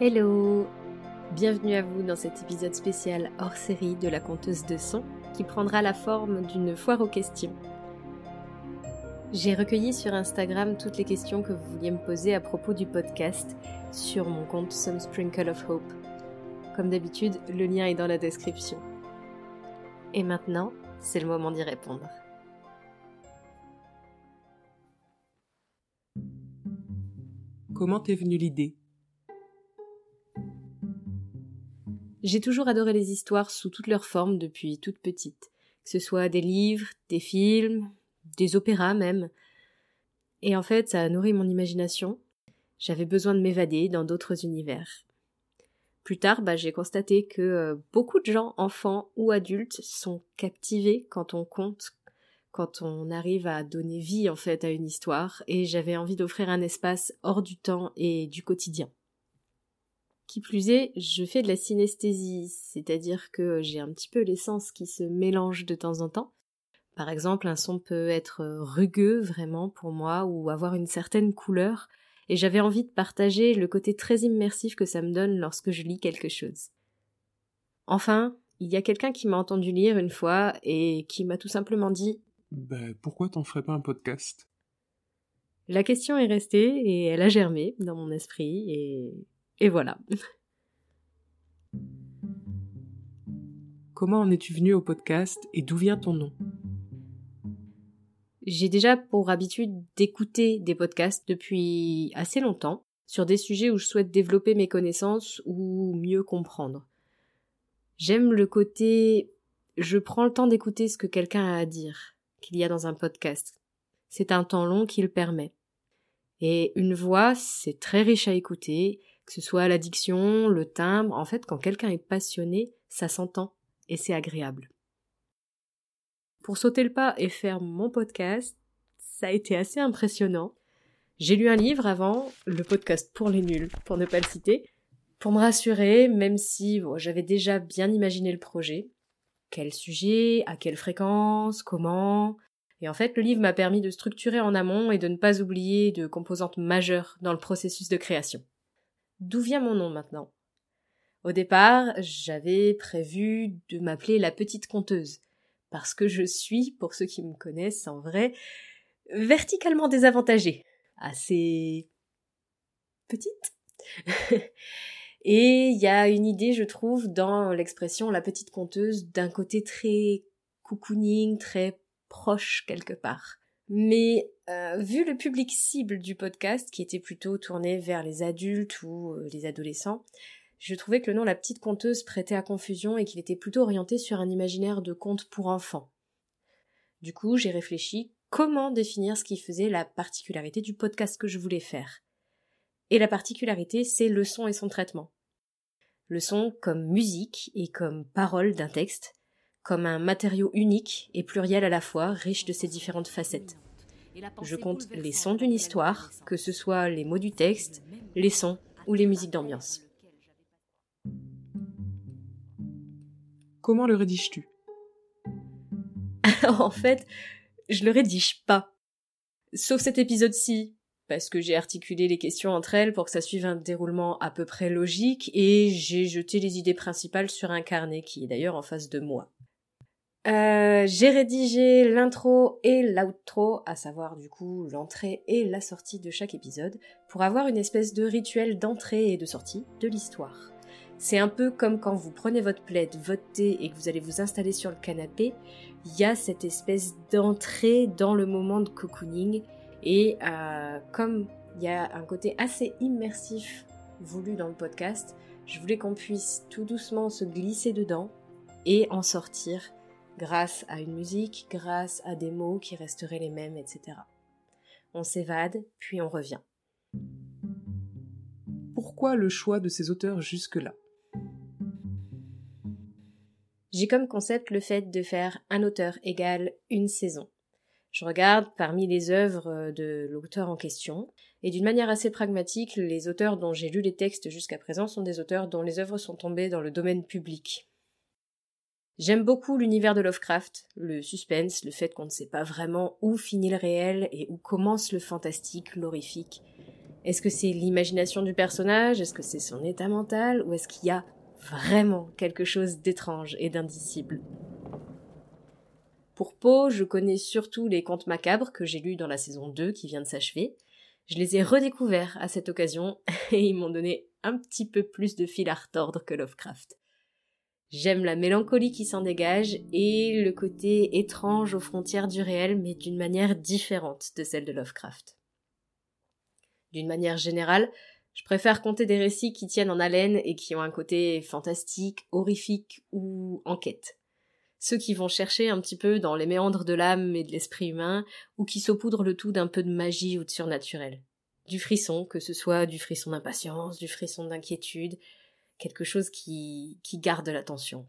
Hello Bienvenue à vous dans cet épisode spécial hors série de la conteuse de son qui prendra la forme d'une foire aux questions. J'ai recueilli sur Instagram toutes les questions que vous vouliez me poser à propos du podcast sur mon compte Some Sprinkle of Hope. Comme d'habitude, le lien est dans la description. Et maintenant, c'est le moment d'y répondre. Comment t'est venue l'idée? J'ai toujours adoré les histoires sous toutes leurs formes depuis toute petite, que ce soit des livres, des films, des opéras même. Et en fait, ça a nourri mon imagination. J'avais besoin de m'évader dans d'autres univers. Plus tard, bah, j'ai constaté que euh, beaucoup de gens, enfants ou adultes, sont captivés quand on compte, quand on arrive à donner vie en fait à une histoire, et j'avais envie d'offrir un espace hors du temps et du quotidien. Qui plus est, je fais de la synesthésie, c'est-à-dire que j'ai un petit peu les sens qui se mélangent de temps en temps. Par exemple, un son peut être rugueux vraiment pour moi ou avoir une certaine couleur, et j'avais envie de partager le côté très immersif que ça me donne lorsque je lis quelque chose. Enfin, il y a quelqu'un qui m'a entendu lire une fois et qui m'a tout simplement dit Ben pourquoi t'en ferais pas un podcast? La question est restée et elle a germé dans mon esprit et et voilà. Comment en es-tu venu au podcast et d'où vient ton nom? J'ai déjà pour habitude d'écouter des podcasts depuis assez longtemps sur des sujets où je souhaite développer mes connaissances ou mieux comprendre. J'aime le côté je prends le temps d'écouter ce que quelqu'un a à dire, qu'il y a dans un podcast. C'est un temps long qui le permet. Et une voix, c'est très riche à écouter, que ce soit l'addiction, le timbre, en fait, quand quelqu'un est passionné, ça s'entend et c'est agréable. Pour sauter le pas et faire mon podcast, ça a été assez impressionnant. J'ai lu un livre avant, le podcast pour les nuls, pour ne pas le citer, pour me rassurer, même si j'avais déjà bien imaginé le projet. Quel sujet, à quelle fréquence, comment? Et en fait, le livre m'a permis de structurer en amont et de ne pas oublier de composantes majeures dans le processus de création. D'où vient mon nom maintenant? Au départ, j'avais prévu de m'appeler la petite conteuse, parce que je suis, pour ceux qui me connaissent en vrai, verticalement désavantagée, assez petite. Et il y a une idée, je trouve, dans l'expression la petite conteuse, d'un côté très cocooning, très proche quelque part. Mais euh, vu le public cible du podcast, qui était plutôt tourné vers les adultes ou euh, les adolescents, je trouvais que le nom La Petite Conteuse prêtait à confusion et qu'il était plutôt orienté sur un imaginaire de conte pour enfants. Du coup, j'ai réfléchi comment définir ce qui faisait la particularité du podcast que je voulais faire. Et la particularité, c'est le son et son traitement. Le son comme musique et comme parole d'un texte, comme un matériau unique et pluriel à la fois, riche de ses différentes facettes. Je compte les sons d'une histoire, que ce soit les mots du texte, les sons ou les musiques d'ambiance. Comment le rédiges-tu? En fait, je le rédige pas. Sauf cet épisode-ci, parce que j'ai articulé les questions entre elles pour que ça suive un déroulement à peu près logique, et j'ai jeté les idées principales sur un carnet qui est d'ailleurs en face de moi. Euh, j'ai rédigé l'intro et l'outro, à savoir du coup l'entrée et la sortie de chaque épisode, pour avoir une espèce de rituel d'entrée et de sortie de l'histoire. C'est un peu comme quand vous prenez votre plaid, votre thé et que vous allez vous installer sur le canapé, il y a cette espèce d'entrée dans le moment de cocooning et euh, comme il y a un côté assez immersif voulu dans le podcast, je voulais qu'on puisse tout doucement se glisser dedans et en sortir grâce à une musique, grâce à des mots qui resteraient les mêmes, etc. On s'évade, puis on revient. Pourquoi le choix de ces auteurs jusque-là? J'ai comme concept le fait de faire un auteur égal une saison. Je regarde parmi les œuvres de l'auteur en question, et d'une manière assez pragmatique, les auteurs dont j'ai lu les textes jusqu'à présent sont des auteurs dont les œuvres sont tombées dans le domaine public. J'aime beaucoup l'univers de Lovecraft, le suspense, le fait qu'on ne sait pas vraiment où finit le réel et où commence le fantastique, l'horrifique, Est-ce que c'est l'imagination du personnage? Est-ce que c'est son état mental? Ou est-ce qu'il y a vraiment quelque chose d'étrange et d'indicible? Pour Poe, je connais surtout les contes macabres que j'ai lus dans la saison 2 qui vient de s'achever. Je les ai redécouverts à cette occasion et ils m'ont donné un petit peu plus de fil à retordre que Lovecraft. J'aime la mélancolie qui s'en dégage et le côté étrange aux frontières du réel, mais d'une manière différente de celle de Lovecraft. D'une manière générale, je préfère compter des récits qui tiennent en haleine et qui ont un côté fantastique, horrifique ou enquête. Ceux qui vont chercher un petit peu dans les méandres de l'âme et de l'esprit humain, ou qui saupoudrent le tout d'un peu de magie ou de surnaturel. Du frisson, que ce soit du frisson d'impatience, du frisson d'inquiétude, quelque chose qui, garde l'attention.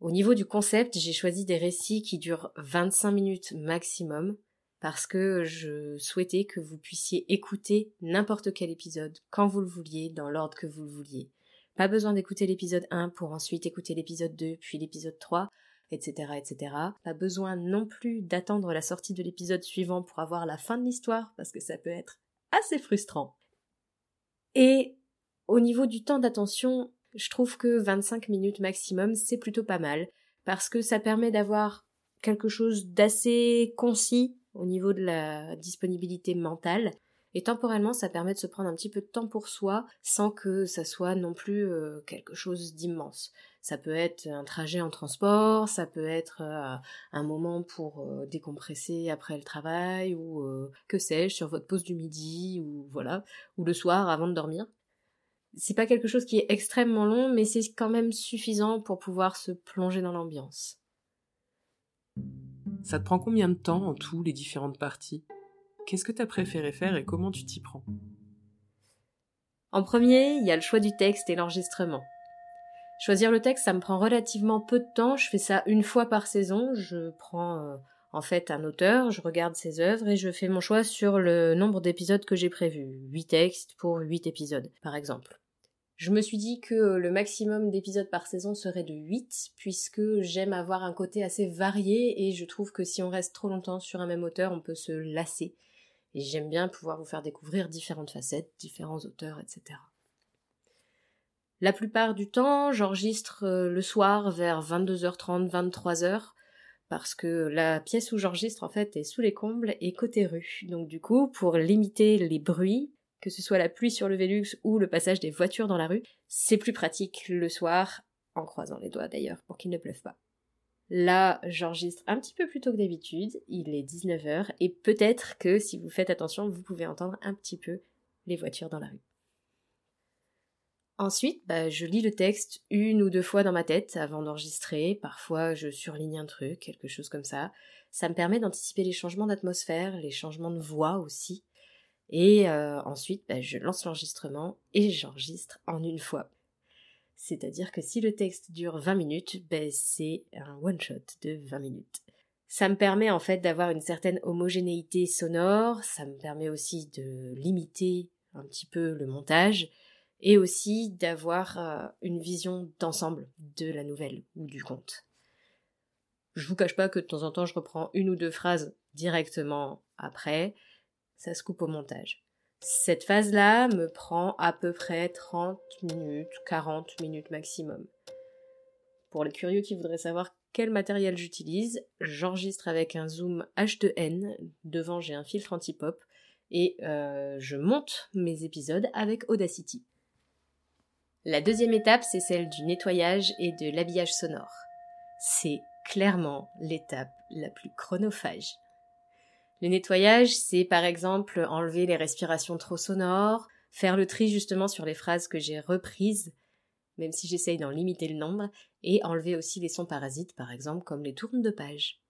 Au niveau du concept, j'ai choisi des récits qui durent 25 minutes maximum parce que je souhaitais que vous puissiez écouter n'importe quel épisode quand vous le vouliez, dans l'ordre que vous le vouliez. Pas besoin d'écouter l'épisode 1 pour ensuite écouter l'épisode 2, puis l'épisode 3, etc., etc. Pas besoin non plus d'attendre la sortie de l'épisode suivant pour avoir la fin de l'histoire, parce que ça peut être assez frustrant. Et au niveau du temps d'attention, je trouve que 25 minutes maximum, c'est plutôt pas mal, parce que ça permet d'avoir quelque chose d'assez concis au niveau de la disponibilité mentale, et temporellement, ça permet de se prendre un petit peu de temps pour soi sans que ça soit non plus euh, quelque chose d'immense. Ça peut être un trajet en transport, ça peut être euh, un moment pour euh, décompresser après le travail ou que sais-je sur votre pause du midi ou voilà, ou le soir avant de dormir. C'est pas quelque chose qui est extrêmement long, mais c'est quand même suffisant pour pouvoir se plonger dans l'ambiance. Ça te prend combien de temps en tout les différentes parties? Qu'est-ce que tu as préféré faire et comment tu t'y prends? En premier, il y a le choix du texte et l'enregistrement. Choisir le texte, ça me prend relativement peu de temps. Je fais ça une fois par saison. Je prends euh, en fait un auteur, je regarde ses œuvres et je fais mon choix sur le nombre d'épisodes que j'ai prévu. 8 textes pour 8 épisodes, par exemple. Je me suis dit que le maximum d'épisodes par saison serait de 8, puisque j'aime avoir un côté assez varié et je trouve que si on reste trop longtemps sur un même auteur, on peut se lasser. Et j'aime bien pouvoir vous faire découvrir différentes facettes, différents auteurs, etc. La plupart du temps, j'enregistre euh, le soir vers 22h30, 23h, parce que la pièce où j'enregistre en fait est sous les combles et côté rue. Donc du coup, pour limiter les bruits, que ce soit la pluie sur le Vélux ou le passage des voitures dans la rue, c'est plus pratique le soir, en croisant les doigts d'ailleurs, pour qu'il ne pleuve pas. Là, j'enregistre un petit peu plus tôt que d'habitude, il est 19h, et peut-être que si vous faites attention, vous pouvez entendre un petit peu les voitures dans la rue. Ensuite, bah, je lis le texte une ou deux fois dans ma tête avant d'enregistrer. Parfois, je surligne un truc, quelque chose comme ça. Ça me permet d'anticiper les changements d'atmosphère, les changements de voix aussi. Et euh, ensuite, bah, je lance l'enregistrement et j'enregistre en une fois. C'est-à-dire que si le texte dure 20 minutes, ben c'est un one-shot de 20 minutes. Ça me permet en fait d'avoir une certaine homogénéité sonore, ça me permet aussi de limiter un petit peu le montage et aussi d'avoir euh, une vision d'ensemble de la nouvelle ou du conte. Je vous cache pas que de temps en temps je reprends une ou deux phrases directement après, ça se coupe au montage. Cette phase-là me prend à peu près 30 minutes, 40 minutes maximum. Pour les curieux qui voudraient savoir quel matériel j'utilise, j'enregistre avec un zoom H2N, devant j'ai un filtre anti-pop, et euh, je monte mes épisodes avec Audacity. La deuxième étape, c'est celle du nettoyage et de l'habillage sonore. C'est clairement l'étape la plus chronophage. Le nettoyage, c'est par exemple enlever les respirations trop sonores, faire le tri justement sur les phrases que j'ai reprises, même si j'essaye d'en limiter le nombre, et enlever aussi les sons parasites, par exemple comme les tournes de page.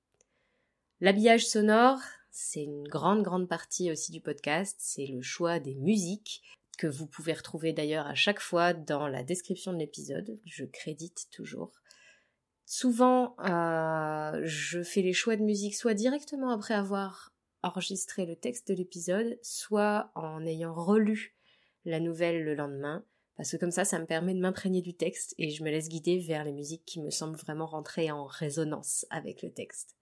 L'habillage sonore, c'est une grande grande partie aussi du podcast, c'est le choix des musiques, que vous pouvez retrouver d'ailleurs à chaque fois dans la description de l'épisode, je crédite toujours. Souvent, euh, je fais les choix de musique soit directement après avoir enregistrer le texte de l'épisode, soit en ayant relu la nouvelle le lendemain, parce que comme ça, ça me permet de m'imprégner du texte et je me laisse guider vers les musiques qui me semblent vraiment rentrer en résonance avec le texte.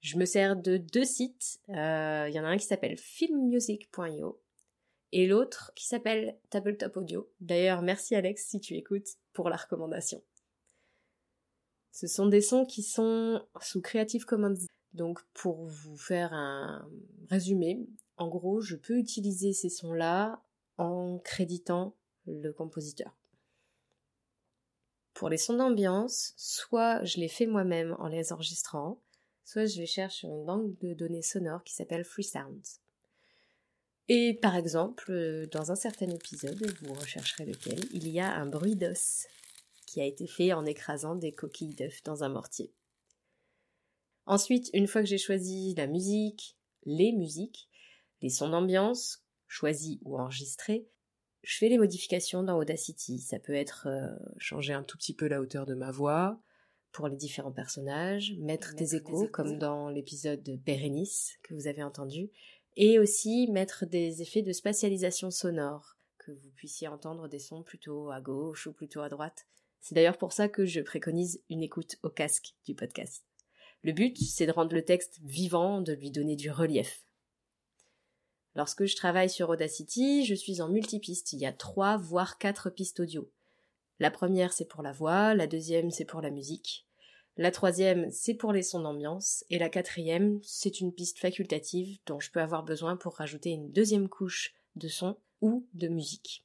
Je me sers de deux sites. Euh, il y en a un qui s'appelle filmmusic.io et l'autre qui s'appelle Tabletop Audio. D'ailleurs, merci Alex si tu écoutes pour la recommandation. Ce sont des sons qui sont sous Creative Commons. Donc pour vous faire un résumé, en gros, je peux utiliser ces sons-là en créditant le compositeur. Pour les sons d'ambiance, soit je les fais moi-même en les enregistrant, soit je les cherche sur une banque de données sonores qui s'appelle Free Sounds. Et par exemple, dans un certain épisode, vous rechercherez lequel, il y a un bruit d'os qui a été fait en écrasant des coquilles d'œufs dans un mortier. Ensuite, une fois que j'ai choisi la musique, les musiques, les sons d'ambiance, choisis ou enregistrés, je fais les modifications dans Audacity. Ça peut être euh, changer un tout petit peu la hauteur de ma voix pour les différents personnages, mettre, des, échos, comme dans l'épisode de Bérénice que vous avez entendu, et aussi mettre des effets de spatialisation sonore, que vous puissiez entendre des sons plutôt à gauche ou plutôt à droite. C'est d'ailleurs pour ça que je préconise une écoute au casque du podcast. Le but, c'est de rendre le texte vivant, de lui donner du relief. Lorsque je travaille sur Audacity, je suis en multipiste. Il y a trois voire quatre pistes audio. La première, c'est pour la voix, la deuxième, c'est pour la musique. La troisième, c'est pour les sons d'ambiance. Et la quatrième, c'est une piste facultative dont je peux avoir besoin pour rajouter une deuxième couche de son ou de musique.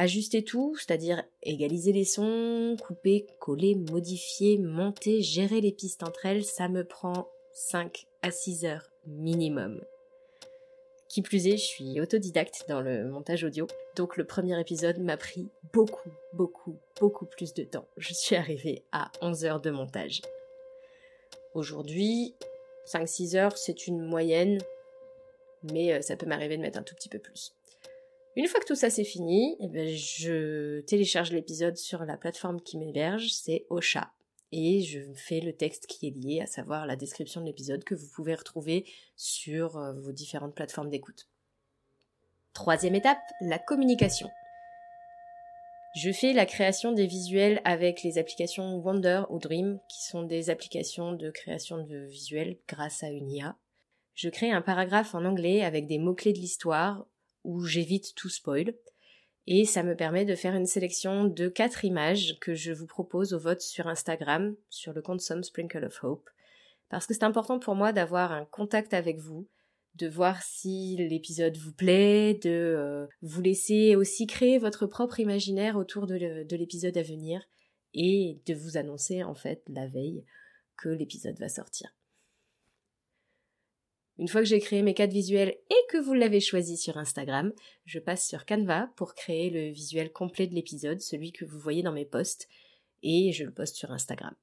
Ajuster tout, c'est-à-dire égaliser les sons, couper, coller, modifier, monter, gérer les pistes entre elles, ça me prend 5 à 6 heures minimum. Qui plus est, je suis autodidacte dans le montage audio, donc le premier épisode m'a pris beaucoup, beaucoup, beaucoup plus de temps. Je suis arrivée à 11 heures de montage. Aujourd'hui, 5-6 heures, c'est une moyenne, mais euh, ça peut m'arriver de mettre un tout petit peu plus. Une fois que tout ça c'est fini, eh ben, je télécharge l'épisode sur la plateforme qui m'héberge, c'est Ocha et je fais le texte qui est lié, à savoir la description de l'épisode que vous pouvez retrouver sur euh, vos différentes plateformes d'écoute. Troisième étape, la communication. Je fais la création des visuels avec les applications Wonder ou Dream, qui sont des applications de création de visuels grâce à une IA. Je crée un paragraphe en anglais avec des mots-clés de l'histoire où j'évite tout spoil et ça me permet de faire une sélection de quatre images que je vous propose au vote sur Instagram, sur le compte Some Sprinkle of Hope, parce que c'est important pour moi d'avoir un contact avec vous, de voir si l'épisode vous plaît, de euh, vous laisser aussi créer votre propre imaginaire autour de l'épisode à venir, et de vous annoncer en fait la veille que l'épisode va sortir. Une fois que j'ai créé mes quatre visuels et que vous l'avez choisi sur Instagram, je passe sur Canva pour créer le visuel complet de l'épisode, celui que vous voyez dans mes posts, et je le poste sur Instagram.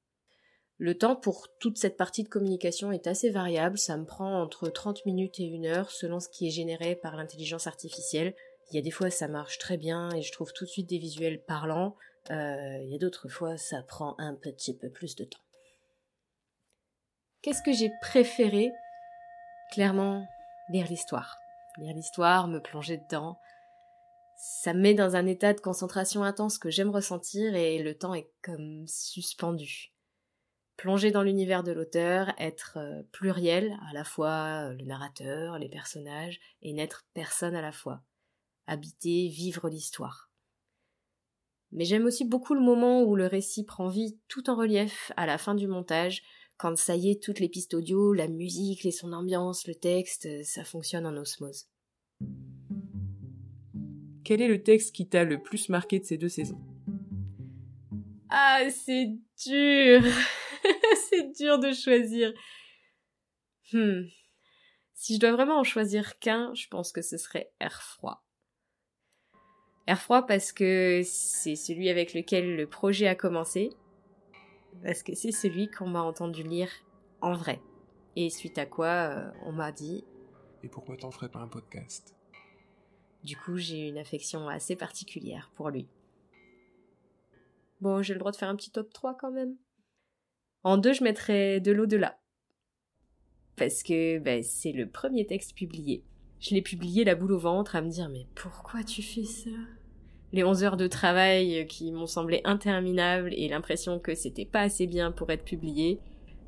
Le temps pour toute cette partie de communication est assez variable, ça me prend entre 30 minutes et une heure selon ce qui est généré par l'intelligence artificielle. Il y a des fois ça marche très bien et je trouve tout de suite des visuels parlants, euh, il y a d'autres fois ça prend un petit peu plus de temps. Qu'est-ce que j'ai préféré clairement lire l'histoire. Lire l'histoire, me plonger dedans. Ça me met dans un état de concentration intense que j'aime ressentir et le temps est comme suspendu. Plonger dans l'univers de l'auteur, être euh, pluriel, à la fois euh, le narrateur, les personnages, et n'être personne à la fois. Habiter, vivre l'histoire. Mais j'aime aussi beaucoup le moment où le récit prend vie tout en relief à la fin du montage, quand ça y est, toutes les pistes audio, la musique, les sons d'ambiance, le texte, euh, ça fonctionne en osmose. Quel est le texte qui t'a le plus marqué de ces deux saisons? Ah, c'est dur C'est dur de choisir. Hmm. Si je dois vraiment en choisir qu'un, je pense que ce serait Air froid. Air froid parce que c'est celui avec lequel le projet a commencé, parce que c'est celui qu'on m'a entendu lire en vrai. Et suite à quoi, euh, on m'a dit Et pourquoi t'en ferais pas un podcast? Du coup, j'ai une affection assez particulière pour lui. Bon, j'ai le droit de faire un petit top 3 quand même. En deux, je mettrais de l'au-delà. Parce que ben, c'est le premier texte publié. Je l'ai publié la boule au ventre à me dire mais pourquoi tu fais ça? Les 11 heures de travail qui m'ont semblé interminables et l'impression que c'était pas assez bien pour être publié,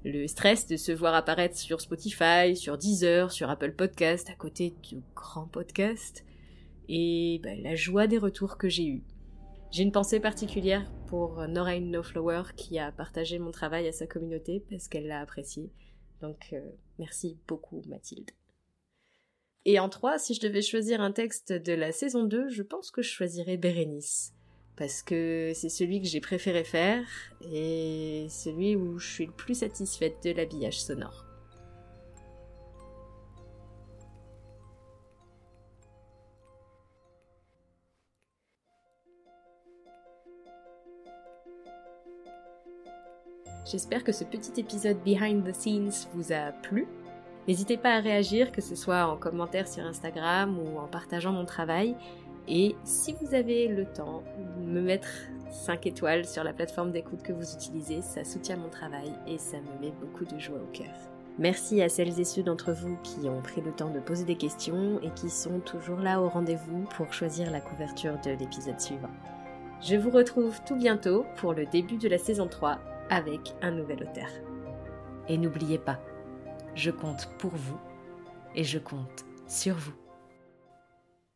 Le stress de se voir apparaître sur Spotify, sur Deezer, sur Apple Podcast, à côté de grands podcasts, et bah, la joie des retours que j'ai eus. J'ai une pensée particulière pour Nora No Flower qui a partagé mon travail à sa communauté parce qu'elle l'a apprécié. Donc euh, merci beaucoup Mathilde. Et en 3, si je devais choisir un texte de la saison 2, je pense que je choisirais Bérénice. Parce que c'est celui que j'ai préféré faire et celui où je suis le plus satisfaite de l'habillage sonore. J'espère que ce petit épisode behind the scenes vous a plu. N'hésitez pas à réagir, que ce soit en commentaire sur Instagram ou en partageant mon travail. Et si vous avez le temps, me mettre 5 étoiles sur la plateforme d'écoute que vous utilisez, ça soutient mon travail et ça me met beaucoup de joie au cœur. Merci à celles et ceux d'entre vous qui ont pris le temps de poser des questions et qui sont toujours là au rendez-vous pour choisir la couverture de l'épisode suivant. Je vous retrouve tout bientôt pour le début de la saison 3 avec un nouvel auteur. Et n'oubliez pas, je compte pour vous et je compte sur vous.